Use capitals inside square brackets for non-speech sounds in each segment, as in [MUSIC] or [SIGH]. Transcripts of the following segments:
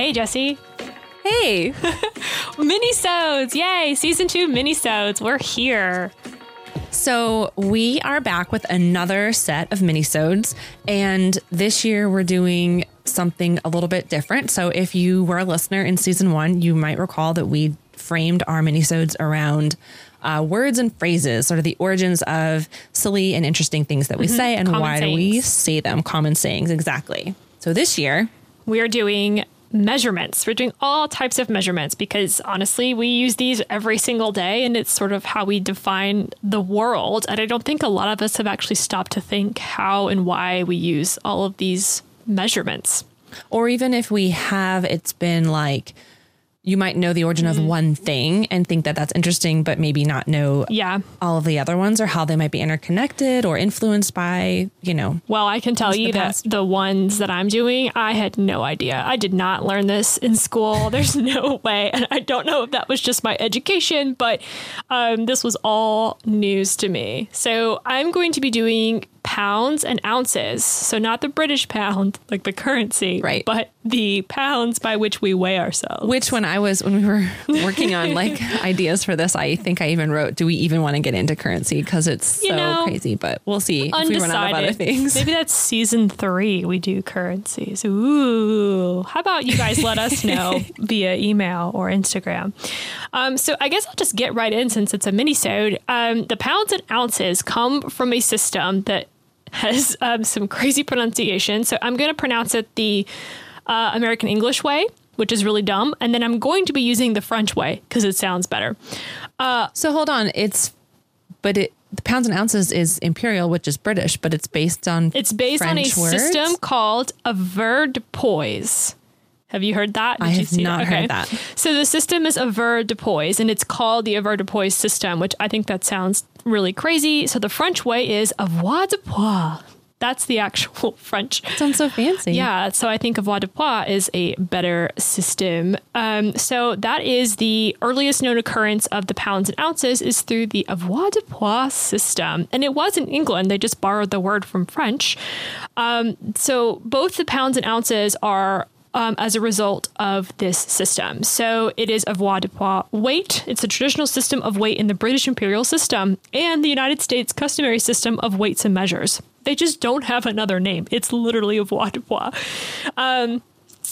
Hey, Jesse. Hey, [LAUGHS] Minisodes! Yay! Season two minisodes. We're here. so we are back with another set of minisodes, and this year we're doing something a little bit different. So if you were a listener in season one, you might recall that we framed our minisodes around uh, words and phrases, sort of the origins of silly and interesting things that we say, and Common why do we say them. Common sayings, exactly. So this year, We are doing measurements. We're doing all types of measurements because honestly, we use these every single day and it's sort of how we define the world. And I don't think a lot of us have actually stopped to think how and why we use all of these measurements. or even if we have, it's been like you might know the origin of one thing and think that that's interesting, but maybe not know Yeah. all of the other ones or how they might be interconnected or influenced by, you know, Well, I can tell you that the ones that I'm doing, I had no idea. I did not learn this in school. [LAUGHS] There's no way. And I don't know if that was just my education, but um, this was all news to me. So I'm going to be doing pounds and ounces. So not the British pound, [LAUGHS] like the currency, Right. but the pounds by which we weigh ourselves. which when I was, when we were [LAUGHS] working on like ideas for this, I think I even wrote, do we even want to get into currency? Because it's so know, crazy, but we'll see if we run out of other things. Maybe that's season three. We do currencies. Ooh. How about you guys let us know [LAUGHS] via email or Instagram? Um, so I guess I'll just get right in since it's a mini-sode. Um, the pounds and ounces come from a system that has um, some crazy pronunciation. So I'm going to pronounce it the uh, American English way, which is really dumb. And then I'm going to be using the French way because it sounds better. So hold on. It's, but it, the pounds and ounces is imperial, which is British, but it's based on It's based on a words? system called a verbe poise. Have you heard that? Did I you have see not heard that. So the system is a ver de poise, and it's called the avoir de poise system, which I think that sounds really crazy. So the French way is avoir de pois. That's the actual [LAUGHS] French sounds so fancy. yeah, so I think avoirdupois is a better system. Um, so that is the earliest known occurrence of the pounds and ounces is through the avoirdupois system, and it was in England. They just borrowed the word from French. Um, so both the pounds and ounces are. Um, as a result of this system. So it is avoirdupois weight. It's a traditional system of weight in the British imperial system and the United States customary system of weights and measures. They just don't have another name. It's literally avoirdupois. [LAUGHS] Um,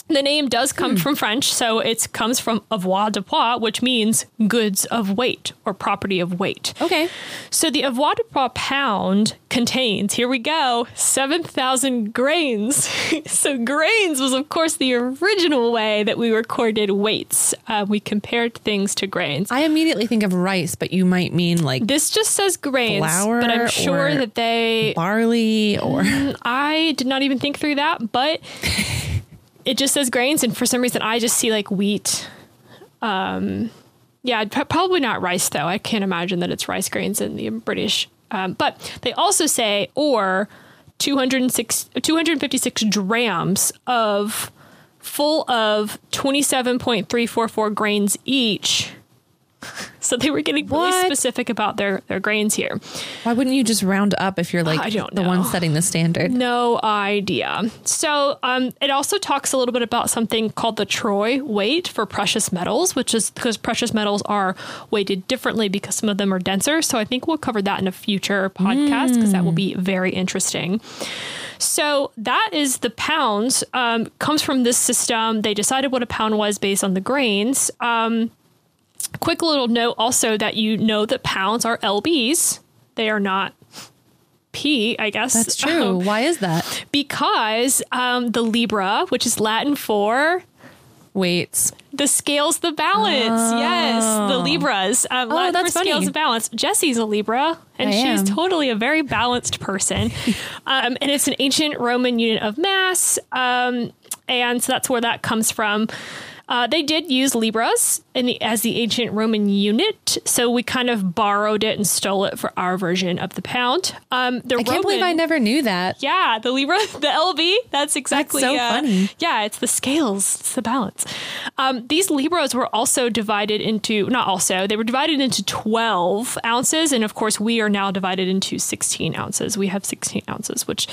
the name does come from French, so it comes from avoirdupois, which means goods of weight or property of weight. Okay. So the avoirdupois pound contains, here we go, 7,000 grains. [LAUGHS] so grains was, of course, the original way that we recorded weights. Uh, we compared things to grains. I immediately think of rice, but you might mean like This just says grains, Flour but I'm sure or- that they barley or I did not even think through that, but [LAUGHS] it just says grains, and for some reason, I just see like wheat. Um, yeah, probably not rice though. I can't imagine that it's rice grains in the British. Um, but they also say or 206, 256 drams of full of 27.344 grains each. [LAUGHS] So they were getting really What? specific about their, their grains here. why wouldn't you just round up if you're like I don't the one setting the standard? No idea. So um, it also talks a little bit about something called the Troy weight for precious metals, which is because precious metals are weighted differently because some of them are denser. So I think we'll cover that in a future podcast because that will be very interesting. So that is the pounds. Um, comes from this system. They decided what a pound was based on the grains. Um, quick little note also that you know that pounds are lbs. They are not p. I guess That's [LAUGHS] true. Um, Why is that? because um, the libra, which is Latin for Weights. the scales, the balance. Yes, the libras. Um, Latin Oh. that's for scales, funny. the balance. Jesse's a libra, and I she's am. totally a very balanced person. [LAUGHS] um, and it's an ancient Roman unit of mass, um, and so that's where that comes from. Uh, they did use libras in the, as the ancient Roman unit, so we kind of borrowed it and stole it for our version of the pound. Um, the I can't believe I never knew that. yeah, the Libra, [LAUGHS] the LB. That's exactly that's so uh, funny. Yeah, it's the scales, it's the balance. Um, these Libras were also divided into not also they were divided into twelve ounces, and of course we are now divided into sixteen ounces. We have sixteen ounces, which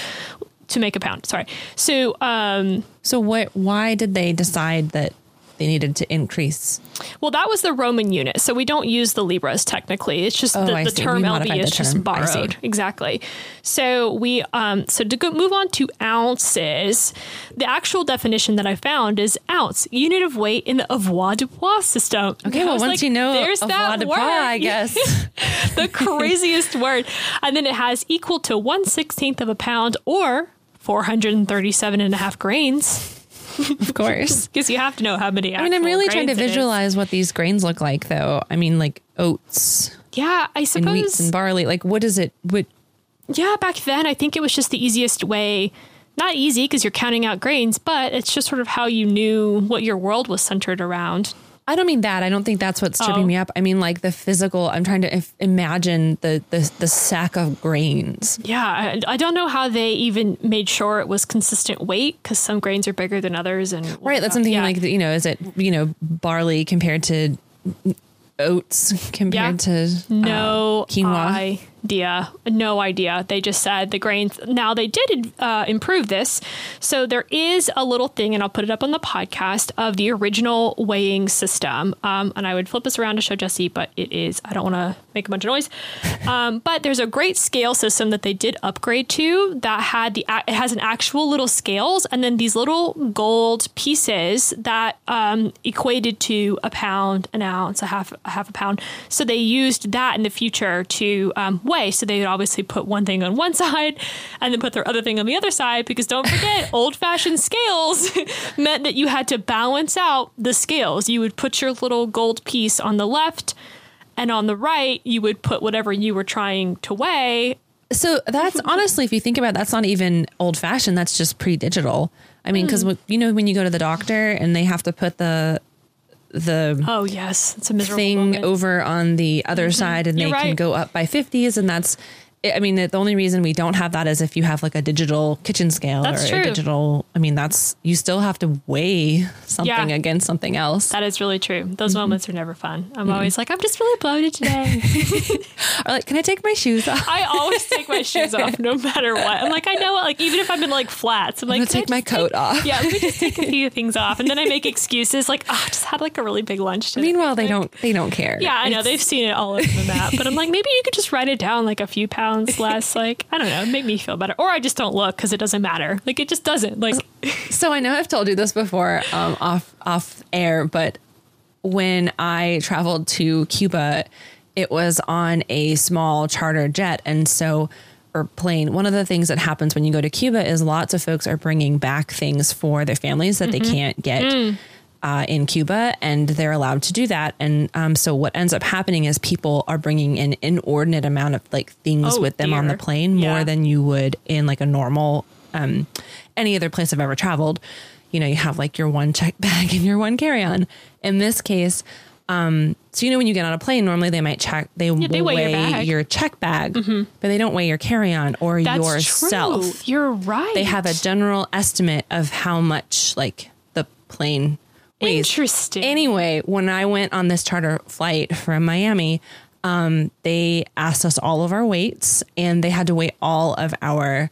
to make a pound. Sorry. So um, So what? Why did they decide that they needed to increase? Well, that was the Roman unit, so we don't use the libras technically. It's just Oh, the, the term lb is just term. See. borrowed. Exactly. So we um so to go move on to ounces, the actual definition that I found is ounce, unit of weight in the avoirdupois system. Okay, I well, once like, you know there's that word. I guess. [LAUGHS] [LAUGHS] the craziest word. And then it has equal to one sixteenth of a pound or 437 and a half grains. [LAUGHS] of course. [LAUGHS] Because you have to know how many I mean, I'm really trying to grains it is. visualize what these grains look like, though. I mean, like oats Yeah, I and suppose. wheats and barley. Like, what is it? What? Yeah, back then, I think it was just the easiest way. Not easy because you're counting out grains, but it's just sort of how you knew what your world was centered around. I don't mean that. I don't think that's what's tripping Oh. me up. I mean, like the physical. I'm trying to if, imagine the, the the sack of grains. Yeah, I, I don't know how they even made sure it was consistent weight because some grains are bigger than others. And Right. That's something yeah. like you know. Is it you know barley compared to oats compared Yeah. to no uh, quinoa? Idea. No idea. They just said the grains. Now they did uh, improve this, so there is a little thing, and I'll put it up on the podcast of the original weighing system. Um, and I would flip this around to show Jesse, but it is. I don't want to make a bunch of noise. Um, but there's a great scale system that they did upgrade to that had the it has an actual little scales, and then these little gold pieces that um, equated to a pound, an ounce, a half a half a pound. So they used that in the future to um, weigh. So they would obviously put one thing on one [LAUGHS] side and then put their other thing on the other side because don't forget, [LAUGHS] old fashioned scales [LAUGHS] meant that you had to balance out the scales. You would put your little gold piece on the left, and on the right, you would put whatever you were trying to weigh. So that's [LAUGHS] honestly, if you think about it, that's not even old fashioned. That's just pre digital. I mean, because you know when you go to the doctor and they have to put the the Oh, yes, it's a miserable thing moment. Mm-hmm. over on the other side and You're they can go up by 50s and that's I mean the only reason we don't have that is if you have like a digital kitchen scale That's or true. a digital I mean that's you still have to weigh something Yeah. against something else. That is really true. Those Mm-hmm. moments are never fun. I'm always like, I'm just really bloated today. [LAUGHS] Or like can I take my shoes off? I always take my shoes off no [LAUGHS] matter what. I'm like, I know, like even if I'm in like flats, I'm like, I'm I take my coat off. Yeah, let me just take a [LAUGHS] few things off, and then I make excuses like, oh, I just had like a really big lunch. Today. Meanwhile they don't they don't care. Yeah, I know It's- they've seen it all over the map, but I'm like, maybe you could just write it down like a few pounds less. [LAUGHS] Like, I don't know, make me feel better, or I just don't look because it doesn't matter. Like, it just doesn't. Like, [LAUGHS] So I know I've told you this before um, off off air, but when I traveled to Cuba, it was on a small charter jet, and so or plane. One of the things that happens when you go to Cuba is lots of folks are bringing back things for their families that they can't get. Uh, in Cuba, and they're allowed to do that. And um, so, what ends up happening is people are bringing an inordinate amount of like things Oh, with them on the dear. plane, more Yeah. than you would in like a normal um, any other place I've ever traveled. You know, you have like your one check [LAUGHS] bag and your one carry on. In this case, um, so you know when you get on a plane, normally they might check they will they weigh weigh, your. Mm-hmm. check bag, but they don't weigh your carry on or that's yourself. true. You're right. They have a general estimate of how much like the plane weighs. interesting. Anyway, when I went on this charter flight from Miami, um, they asked us all of our weights and they had to weigh all of our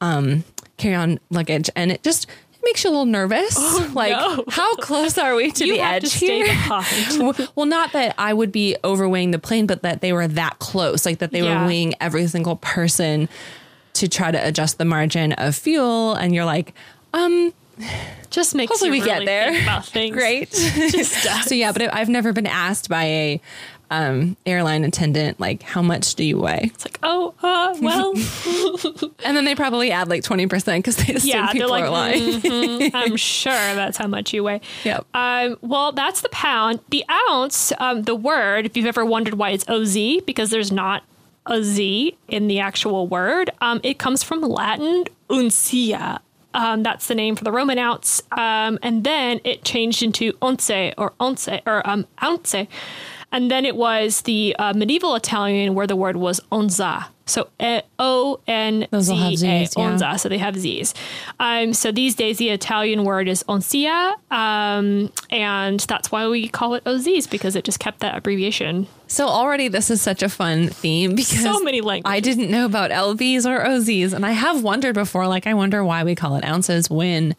um, carry on luggage. And it just it makes you a little nervous. [LAUGHS] like, Oh, no. how close are we to You the to edge stay here? [LAUGHS] well, not that I would be overweighing the plane, but that they were that close, like that they Yeah. were weighing every single person to try to adjust the margin of fuel. And you're like, um, just makes Hopefully you we get there. about things. great. [LAUGHS] Just [LAUGHS] so yeah, but I've never been asked by a um, airline attendant like how much do you weigh, It's like, oh, uh, well, [LAUGHS] and then they probably add like twenty percent because they assume yeah, people like, are lying. "Mhm, I'm sure that's how much you weigh. Yep. Um, well, that's the pound. The ounce, um, the word, if you've ever wondered why it's OZ, because there's not a Z in the actual word, um, it comes from Latin uncia. Um, that's the name for the Roman ounce. Um, and then it changed into once or once or um, ounce. And then it was the uh, medieval Italian where the word was onza. So O N Those will have Z A, onza. So they have Z's. Um, so these days, the Italian word is oncia, um, and that's why we call it OZs because it just kept that abbreviation. So already this is such a fun theme because So many languages. I didn't know about LBs or OZs, and I have wondered before. Like I wonder why we call it ounces when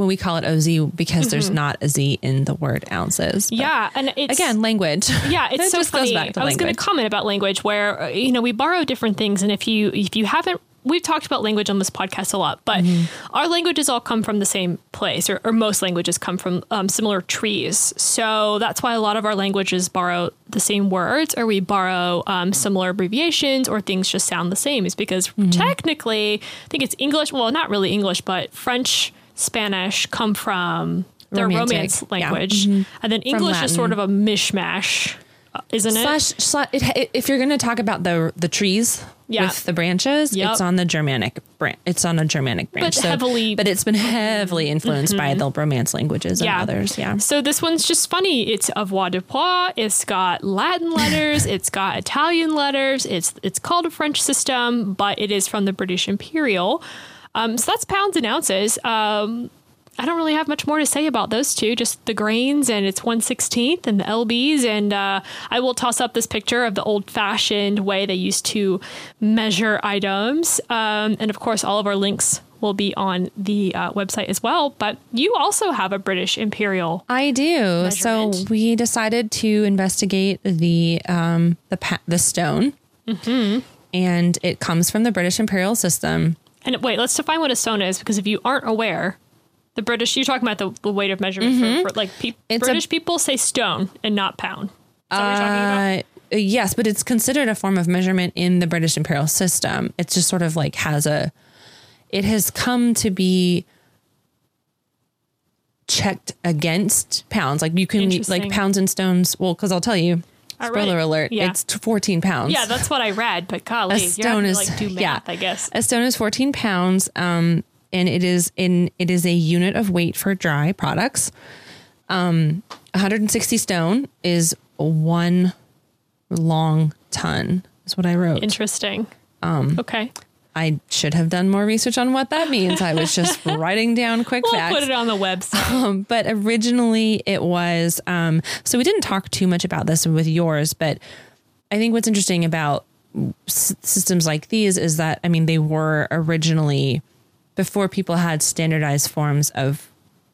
when we call it OZ because there's not a Z in the word ounces. But Mm-hmm. Yeah, and it's Again, language. Yeah, it's [LAUGHS] It so funny. I was going to comment about language, where uh, you know we borrow different things, and if you if you haven't, we've talked about language on this podcast a lot, but Mm-hmm. our languages all come from the same place, or, or most languages come from um, similar trees. So that's why a lot of our languages borrow the same words, or we borrow um, similar abbreviations, or things just sound the same. Is because Mm-hmm. technically, I think it's English. Well, not really English, but French, Spanish come from. Their Romantic, romance yeah. Mm-hmm. language, and then English is sort of a mishmash, uh, isn't it? Slash, slash it, if you're going to talk about the the trees Yeah. with the branches, Yep. it's on the Germanic branch. It's on a Germanic branch, But heavily- but it's been heavily influenced by the Romance languages and others. Yeah, So this one's just funny. It's avoirdupois. It's got Latin [LAUGHS] letters. it's got Italian letters. It's it's called a French system, but it is from the British Imperial. Um, so that's pounds and ounces. Um, I don't really have much more to say about those two. Just the grains, and it's one sixteenth, and the lbs. And uh, I will toss up this picture of the old-fashioned way they used to measure items. Um, and of course, all of our links will be on the uh, website as well. But you also have a British Imperial. I do. So we decided to investigate the um, the pa- the stone, Mm-hmm. and it comes from the British imperial system. And wait, let's define what a stone is, because if you aren't aware, the British, you're talking about the, the weight of measurement for, for like pe- It's a- British people say stone and not pound. Is that what you're talking about? Uh, yes, but it's considered a form of measurement in the British imperial system. It's just sort of like has a. It has come to be checked against pounds. Like you can like pounds and stones. Well, because I'll tell you. Read Spoiler alert! Yeah. It's fourteen pounds. Yeah, that's what I read, but golly, a you're stone to, is like do math, yeah. I guess. A stone is 14 pounds, um, and it is in it is a unit of weight for dry products. Um, 160 stone is one long ton. Is what I wrote. Interesting. Um, okay. I should have done more research on what that means. I was just [LAUGHS] writing down quick We'll facts. put it on the website. Um, but originally it was um, so we didn't talk too much about this with yours but i think what's interesting about s- systems like these is that i mean they were originally before people had standardized forms of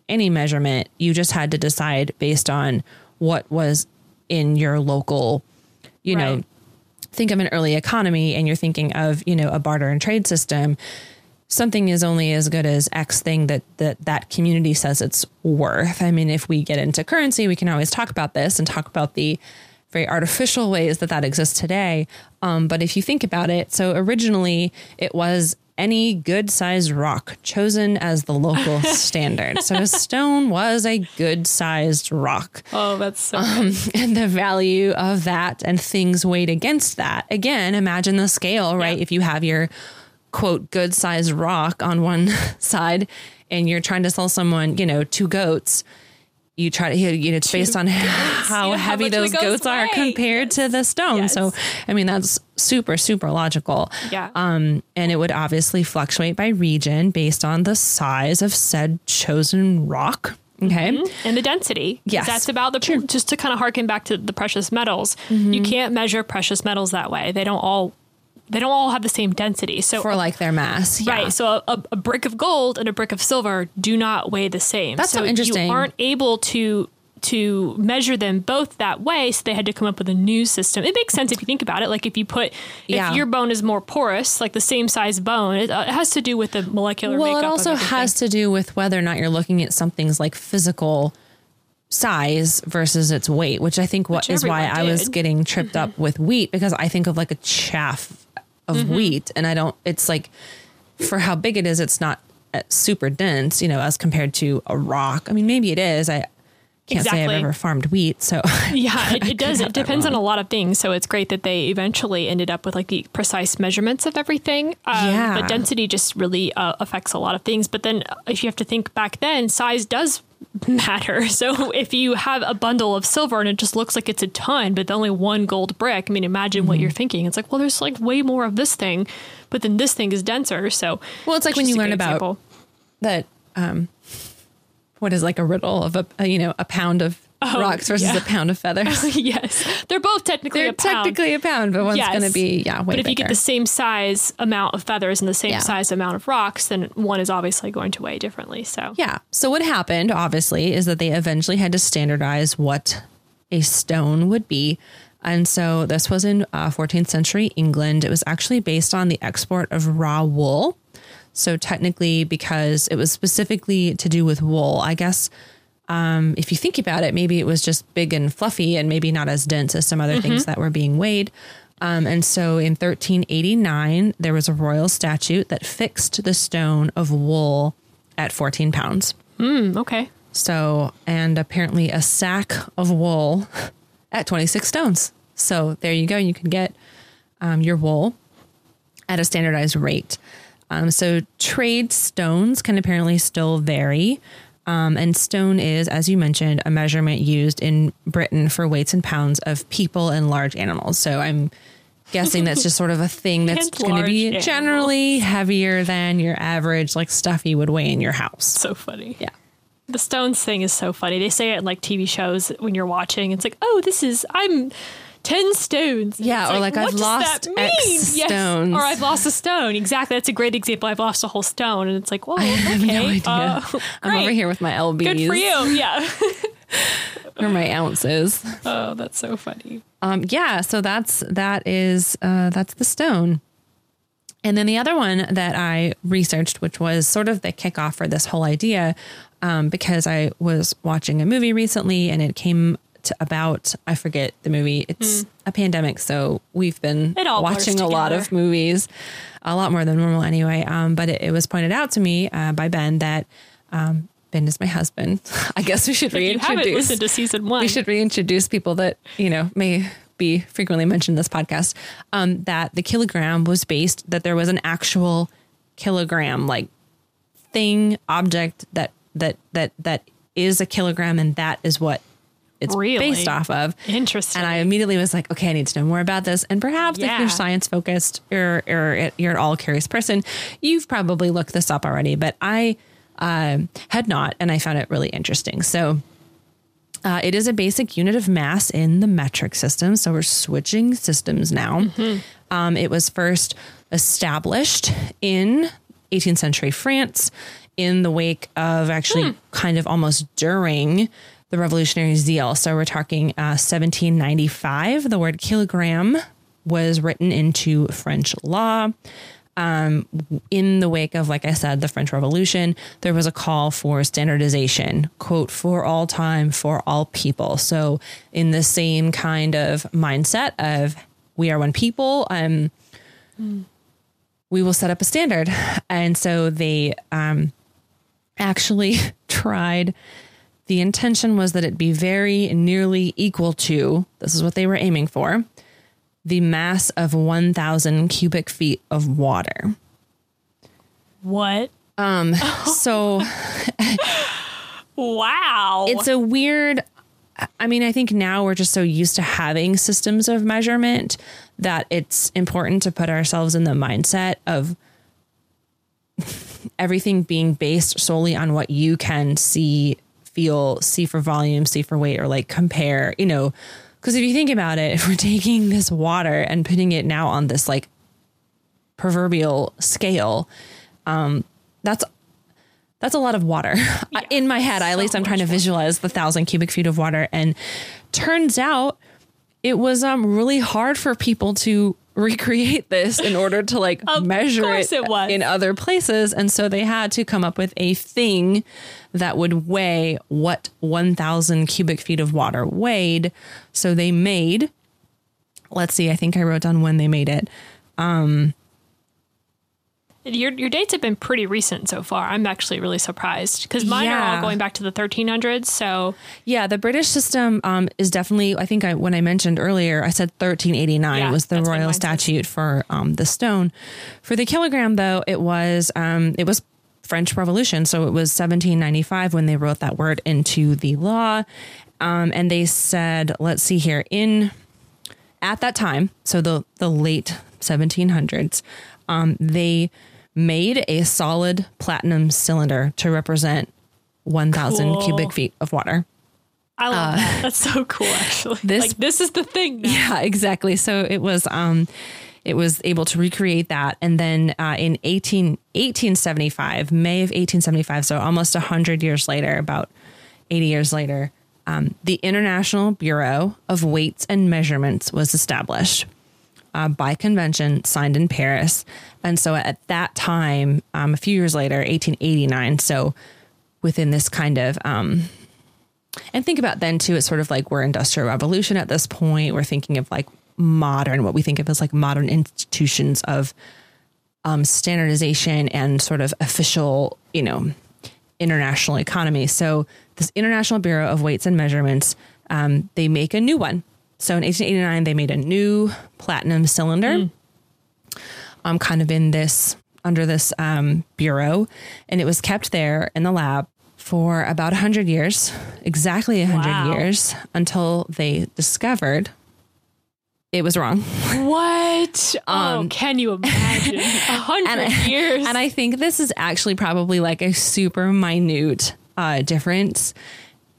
any measurement you just had to decide based on what was in your local you know Right. Think of an early economy and you're thinking of you know a barter and trade system something is only as good as x thing that that that community says it's worth. I mean if we get into currency we can always talk about this and talk about the very artificial ways that that exists today. Um, but if you think about it so originally it was any good sized rock chosen as the local [LAUGHS] standard so a stone was a good sized rock oh, that's so um, [LAUGHS] and the value of that and things weighed against that. Again, imagine the scale, right? Yeah. If you have your quote good sized rock on one [LAUGHS] side and you're trying to sell someone, you know, two goats, you try to, you know, it's based on [LAUGHS] how Yeah, how heavy the those goats goats are compared to the stone. So, I mean, that's super, super logical. Yeah. Um, and it would obviously fluctuate by region based on the size of said chosen rock. Okay. and the density. Yes. That's about the, just to kind of harken back to the precious metals. Mm-hmm. You can't measure precious metals that way. They don't all, they don't all have the same density. So For like their mass. Yeah. Right. So a, a brick of gold and a brick of silver do not weigh the same. That's so interesting. You aren't able to to measure them both that way, so they had to come up with a new system. It makes sense if you think about it. Like if you put Yeah. if your bone is more porous, like the same size bone, it, uh, it has to do with the molecular Well, it also has to do with whether or not you're looking at something's like physical size versus its weight, which I think what Which is why everyone I was did. Mm-hmm. getting tripped up with wheat because I think of like a chaff of Mm-hmm. wheat, and I don't. It's like for how big it is, it's not uh, super dense, you know, as compared to a rock. I mean, maybe it is. I can't say I've ever farmed wheat, so [LAUGHS] Yeah, it, it does. It depends on a lot of things. So it's great that they eventually ended up with like the precise measurements of everything. Um, Yeah. But density just really uh, affects a lot of things. But then uh, if you have to think back then, size does matter. [LAUGHS] So if you have a bundle of silver and it just looks like it's a ton, but only one gold brick, I mean, imagine Mm-hmm. what you're thinking. It's like, well, there's like way more of this thing, but then this thing is denser. So, Well, it's like when you learn about example. that um what is like a riddle of a, a, you know a pound of [LAUGHS] rocks versus yeah. a pound of feathers [LAUGHS] yes, they're both technically they're a pound. technically a pound but one's Yes. going to be yeah way but if you get the same size amount of feathers and the same Yeah. size amount of rocks, then one is obviously going to weigh differently. So yeah so what happened obviously is that they eventually had to standardize what a stone would be and so this was in uh, 14th century england it was actually based on the export of raw wool so technically because it was specifically to do with wool i guess um, if you think about it, maybe it was just big and fluffy and maybe not as dense as some other things that were being weighed. Um, and so in 1389, there was a royal statute that fixed the stone of wool at 14 pounds. Mm, okay, So, and apparently a sack of wool [LAUGHS] at 26 stones. So there you go. You can get um, your wool at a standardized rate. Um, so trade stones can apparently still vary. Um, and stone is, as you mentioned, a measurement used in Britain for weights and pounds of people and large animals. So I'm guessing that's just sort of a thing [LAUGHS] that's going to be large generally heavier than your average, like stuff you would weigh in your house. so funny. Yeah. The stones thing is so funny. They say it in like TV shows when you're watching. It's like, oh, this is I'm ten stones. Yeah, it's or like, I've lost X mean? stones. Or I've lost a stone. Exactly. That's a great example. I've lost a whole stone, and it's like, [LAUGHS] I okay. have no idea. uh, I'm over [LAUGHS] here with my lbs Good for you. [LAUGHS] Yeah. or my ounces. oh, that's so funny. Um, yeah, so that's that is uh, that's the stone. And then the other one that I researched, which was sort of the kickoff for this whole idea, um, because I was watching a movie recently and it came about I forget the movie. It's a pandemic, so we've been watching a lot of movies, a lot more than normal anyway. Um, but it, it was pointed out to me uh, by Ben that um, Ben is my husband. [LAUGHS] I guess we should If you haven't reintroduce. listened to season one, we should reintroduce people that you know may be frequently mentioned in this podcast. Um, that the kilogram was based that there was an actual kilogram like thing object that that that that is a kilogram and that is what it's Really? based off of. Interesting. And I immediately was like, okay, I need to know more about this. And perhaps if you're science focused or, or you're an all curious person, you've probably looked this up already. But I um, had not, and I found it really interesting. So uh, it is a basic unit of mass in the metric system. So we're switching systems now. Um, it was first established in 18th century France in the wake of actually kind of almost during the revolutionary zeal. So we're talking uh, 1795. The word kilogram was written into French law um, in the wake of, like I said, the French Revolution, there was a call for standardization, quote, for all time, for all people. So, in the same kind of mindset of we are one people, um, we will set up a standard. And so they um, actually [LAUGHS] tried. The intention was that it be very nearly equal to, this is what they were aiming for, the mass of 1,000 cubic feet of water. what? Um, [LAUGHS] so Wow. it's a weird, I mean, I think now we're just so used to having systems of measurement that it's important to put ourselves in the mindset of [LAUGHS] everything being based solely on what you can see, feel, see for volume, see for weight, or like compare, you know. Because if you think about it, [LAUGHS] if we're taking this water and putting it now on this like proverbial scale, um, that's that's a lot of water. [LAUGHS] In my head, at least I'm trying to visualize the thousand cubic feet of water. And turns out it was um really hard for people to recreate this in order to like measure it, it was. in other places. And so they had to come up with a thing that would weigh what 1,000 cubic feet of water weighed. So they made, let's see, I think I wrote down when they made it. Um, Your your dates have been pretty recent so far. I'm actually really surprised because mine are all going back to the 1300s. So Yeah, the British system um, is definitely. I think I, when I mentioned earlier, I said 1389 Yeah, was the royal statute for um, the stone. For the kilogram, though, it was um, it was French Revolution. So it was 1795 when they wrote that word into the law. Um, and they said, let's see here, in at that time, so the the late 1700s, um, they made a solid platinum cylinder to represent 1,000 Cool. cubic feet of water. I love that. That's so cool, actually. Uh, this- like this is the thing. Now. Yeah, exactly. So it was um it was able to recreate that and then uh, in 18 1875 May of 1875 so almost 100 years later about 80 years later um, the International Bureau of Weights and Measurements was established uh, by convention signed in Paris and so at that time um, a few years later 1889 so within this kind of um, and think about then too, it's sort of like we're industrial revolution at this point. We're thinking of like modern, what we think of as like modern institutions of um, standardization and sort of official, you know, international economy. So this International Bureau of Weights and Measurements, um, they make a new one. So in 1889, they made a new platinum cylinder, um, kind of in this under this um, bureau, and it was kept there in the lab for about 100 years, exactly 100 Wow. years, until they discovered it was wrong. [LAUGHS] What? oh, can you imagine? [LAUGHS] A hundred Um, and, years. and I think this is actually probably like a super minute uh, difference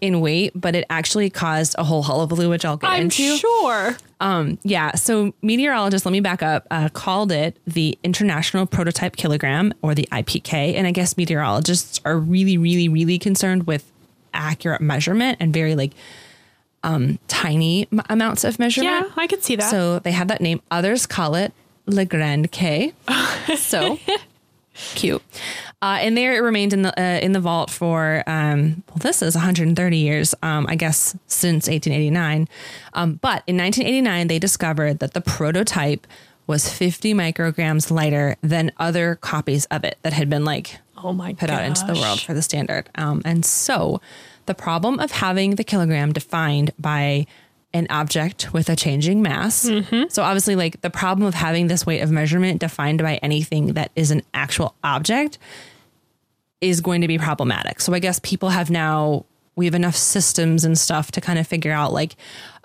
in weight, but it actually caused a whole hullabaloo, which I'll get I'm into. sure. Um, yeah. So meteorologists, let me back up, uh, called it the International Prototype Kilogram or the IPK. And I guess meteorologists are really, really, really concerned with accurate measurement and very like um, tiny m- amounts of measurement. Yeah, I could see that. So they have that name. Others call it Le Grand K. [LAUGHS] so cute. Uh, and there it remained in the uh, in the vault for um, well, this is 130 years, um, I guess, since 1889. Um, but in 1989, they discovered that the prototype was 50 micrograms lighter than other copies of it that had been like oh my put out into the world for the standard. Um, and so the problem of having the kilogram defined by an object with a changing mass. Mm-hmm. So obviously like the problem of having this weight of measurement defined by anything that is an actual object is going to be problematic. So I guess people have now we have enough systems and stuff to kind of figure out like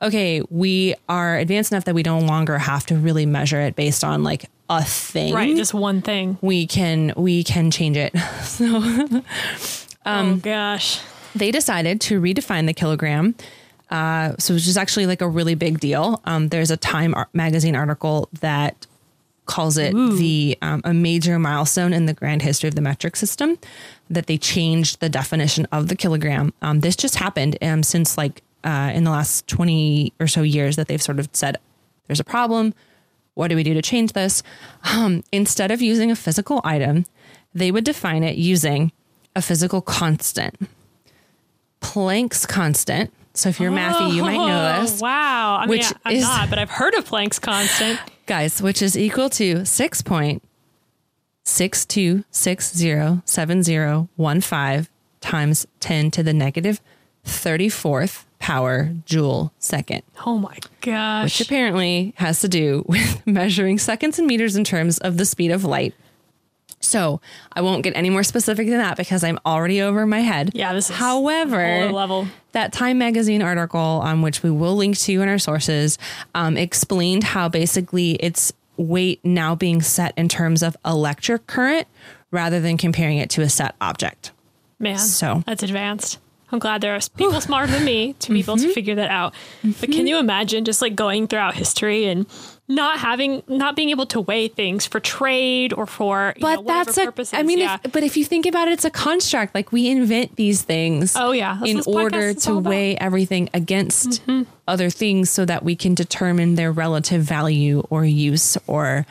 okay, we are advanced enough that we no longer have to really measure it based on like a thing Right, just one thing. we can we can change it. [LAUGHS] So Um, oh gosh. they decided to redefine the kilogram. Uh, so which is actually like a really big deal. Um, there's a Time magazine article that calls it the um, a major milestone in the grand history of the metric system. That they changed the definition of the kilogram. Um, this just happened um, since like uh, in the last twenty or so years that they've sort of said there's a problem. What do we do to change this? Um, instead of using a physical item, they would define it using a physical constant. Planck's constant. So if you're mathy, you might know Oh, this, Wow. I Which mean, I'm is- not, but I've heard of Planck's constant. [LAUGHS] guys, which is equal to six point six two six zero seven zero one five times ten to the negative thirty fourth power joule second. Oh my gosh. which apparently has to do with [LAUGHS] measuring seconds and meters in terms of the speed of light. So I won't get any more specific than that because I'm already over my head. Yeah, this is however level. that Time Magazine article, um, which we will link to in our sources, um, explained how basically it's weight now being set in terms of electric current rather than comparing it to a set object. Man, So- that's advanced. I'm glad there are people [LAUGHS] smarter than me to be able Mm-hmm. to figure that out. But can you imagine just like going throughout history and not having, not being able to weigh things for trade or for, you know, But whatever that's a. purposes? I mean, yeah. if, but if you think about it, it's a construct. Like we invent these things. Oh, yeah. That's in order to. Mm-hmm. weigh everything against other things, so that we can determine their relative value or use or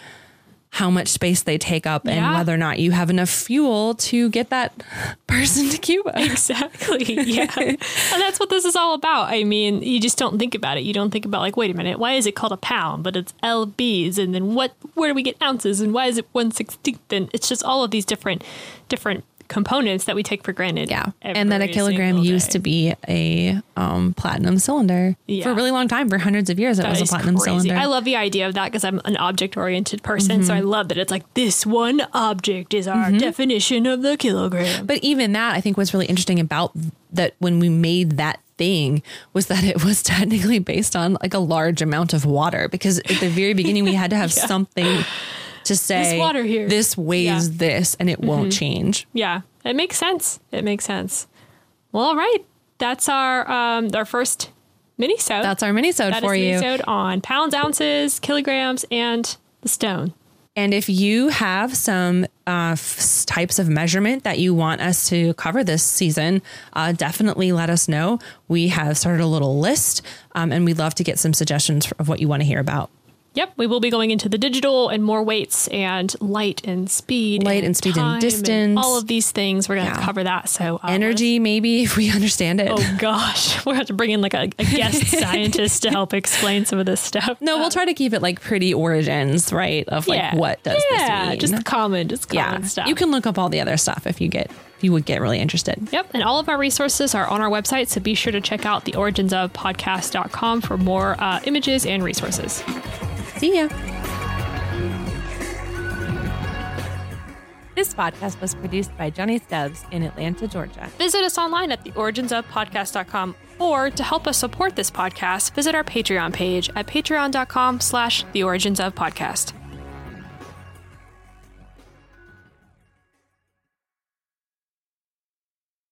how much space they take up and whether or not you have enough fuel to get that [LAUGHS] person to Cuba. Exactly. [LAUGHS] Yeah. and that's what this is all about. I mean, you just don't think about it. You don't think about like, wait a minute, why is it called a pound? But it's lbs, and then what? Where do we get ounces? And why is it one sixteenth? And it's just all of these different, different components that we take for granted. Yeah. And that a kilogram used day. to be a um, platinum cylinder Yeah. for a really long time, for hundreds of years. It was a platinum crazy. cylinder. I love the idea of that because I'm an object oriented person. So I Mm-hmm. love that it's like this one object is our definition of the kilogram. But even that, I think, was really interesting about that when we made that thing was that it was [LAUGHS] technically based on like a large amount of water because at the very beginning we had to have [LAUGHS] something to say this water here. this weighs Yeah. Mm-hmm. this and it won't change. Yeah, it makes sense. It makes sense. Well, all right. That's our um our first mini so That's our mini sode That for is you. minisode on pounds, ounces, kilograms, and the stone. And if you have some uh, f- types of measurement that you want us to cover this season, uh, definitely let us know. We have started a little list um, and we'd love to get some suggestions of what you want to hear about. Yep, we will be going into the digital and more weights and light and speed, Light and speed and distance. all of these things. We're going to Yeah. cover that. So uh, Energy, maybe, [LAUGHS] if we understand it. Oh gosh, [LAUGHS] we're going to have to bring in like a, a guest [LAUGHS] scientist to help explain some of this stuff. No, we'll try to keep it like pretty origins, right? Of like yeah. what does yeah, this mean? just common, just common yeah, stuff. you can look up all the other stuff if you get if you would get really interested. Yep, and all of our resources are on our website, so be sure to check out the origins of podcast.com for more uh, images and resources. See ya. This podcast was produced by Johnny Stubbs in Atlanta, Georgia. Visit us online at theoriginsofpodcast.com or to help us support this podcast, visit our Patreon page at patreon.com slash theoriginsofpodcast.